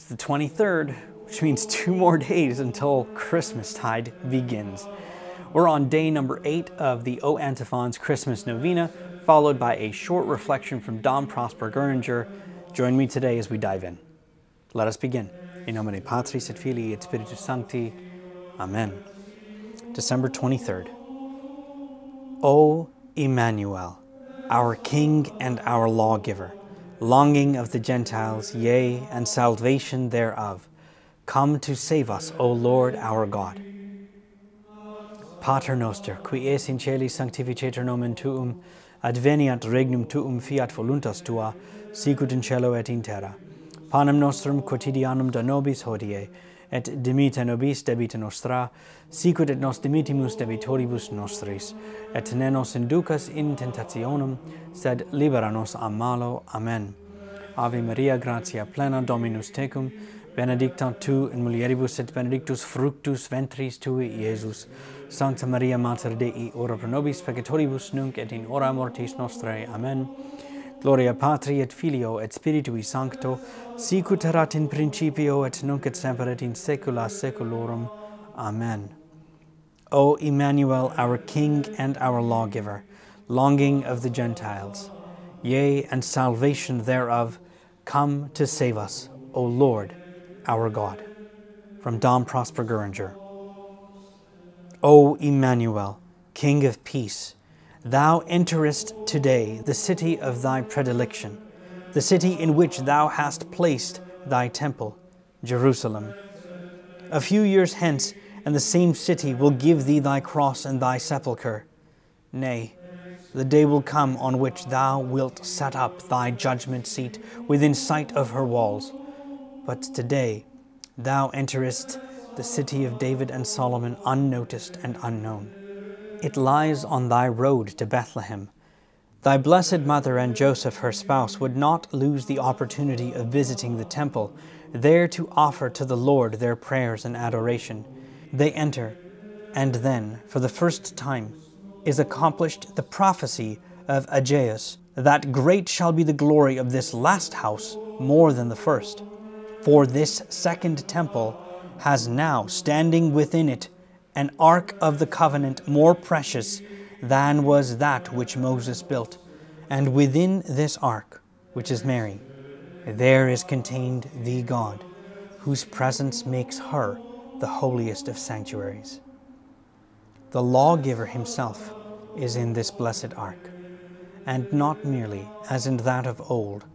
It's the 23rd, which means two more days until Christmastide begins. We're on day number eight of the O Antiphons Christmas Novena, followed by a short reflection from Dom Prosper Guéranger. Join me today as we dive in. Let us begin. In nomine Patris et Filii et Spiritus Sancti. Amen. December 23rd. O Emmanuel, our King and our lawgiver, longing of the Gentiles, yea, and salvation thereof, come to save us, O Lord our God. Pater noster, qui es in celi sanctificetur nomen tuum, adveniat regnum tuum fiat voluntas tua, sicut in cielo et in terra. Panem nostrum quotidianum da nobis hodie, et dimita nobis debita nostra, sicut et nos dimitimus debitoribus nostris, et ne nos inducas in tentationem, sed libera nos a malo. Amen. Ave Maria, gratia plena Dominus tecum, benedicta tu in mulieribus et benedictus fructus ventris tui, Iesus. Sancta Maria, Mater Dei, ora pro nobis peccatoribus nunc et in hora mortis nostrae. Amen. Gloria Patri et Filio et Spiritui Sancto, sicut erat in principio et nunc et semper et in saecula saeculorum. Amen. O Emmanuel, our King and our lawgiver, longing of the Gentiles, yea, and salvation thereof, come to save us, O Lord, our God. From Dom Prosper Guéranger. O Emmanuel, King of peace, Thou enterest today the city of thy predilection, the city in which thou hast placed thy temple, Jerusalem. A few years hence, and the same city will give thee thy cross and thy sepulchre. Nay, the day will come on which thou wilt set up thy judgment seat within sight of her walls. But today thou enterest the city of David and Solomon unnoticed and unknown. It lies on thy road to Bethlehem. Thy blessed mother and Joseph, her spouse, would not lose the opportunity of visiting the temple, there to offer to the Lord their prayers and adoration. They enter, and then, for the first time, is accomplished the prophecy of Aggeus that great shall be the glory of this last house more than the first. For this second temple has now standing within it an ark of the covenant more precious than was that which Moses built. And within this ark, which is Mary, there is contained the God, whose presence makes her the holiest of sanctuaries. The lawgiver himself is in this blessed ark, and not merely, as in that of old,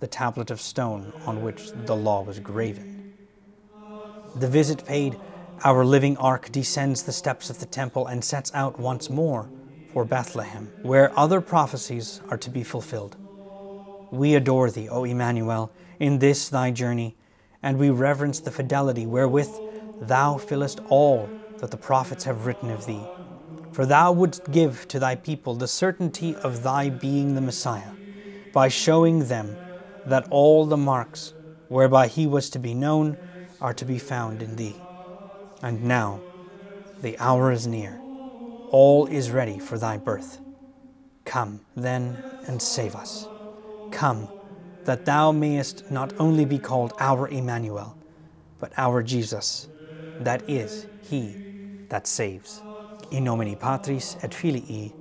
the tablet of stone on which the law was graven. The visit paid our living ark descends the steps of the temple and sets out once more for Bethlehem, where other prophecies are to be fulfilled. We adore thee, O Emmanuel, in this thy journey, and we reverence the fidelity wherewith thou fillest all that the prophets have written of thee. For thou wouldst give to thy people the certainty of thy being the Messiah, by showing them that all the marks whereby he was to be known are to be found in thee. And now the hour is near. All is ready for thy birth. Come, then, and save us. Come, that thou mayest not only be called our Emmanuel, but our Jesus, that is, he that saves. In nomine Patris et Filii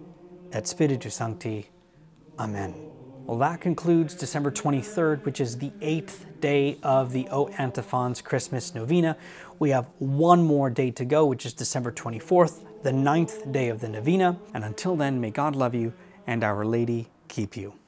et Spiritus Sancti. Amen. Well, that concludes December 23rd, which is the eighth day of the O Antiphons Christmas Novena. We have one more day to go, which is December 24th, the ninth day of the novena. And until then, may God love you and Our Lady keep you.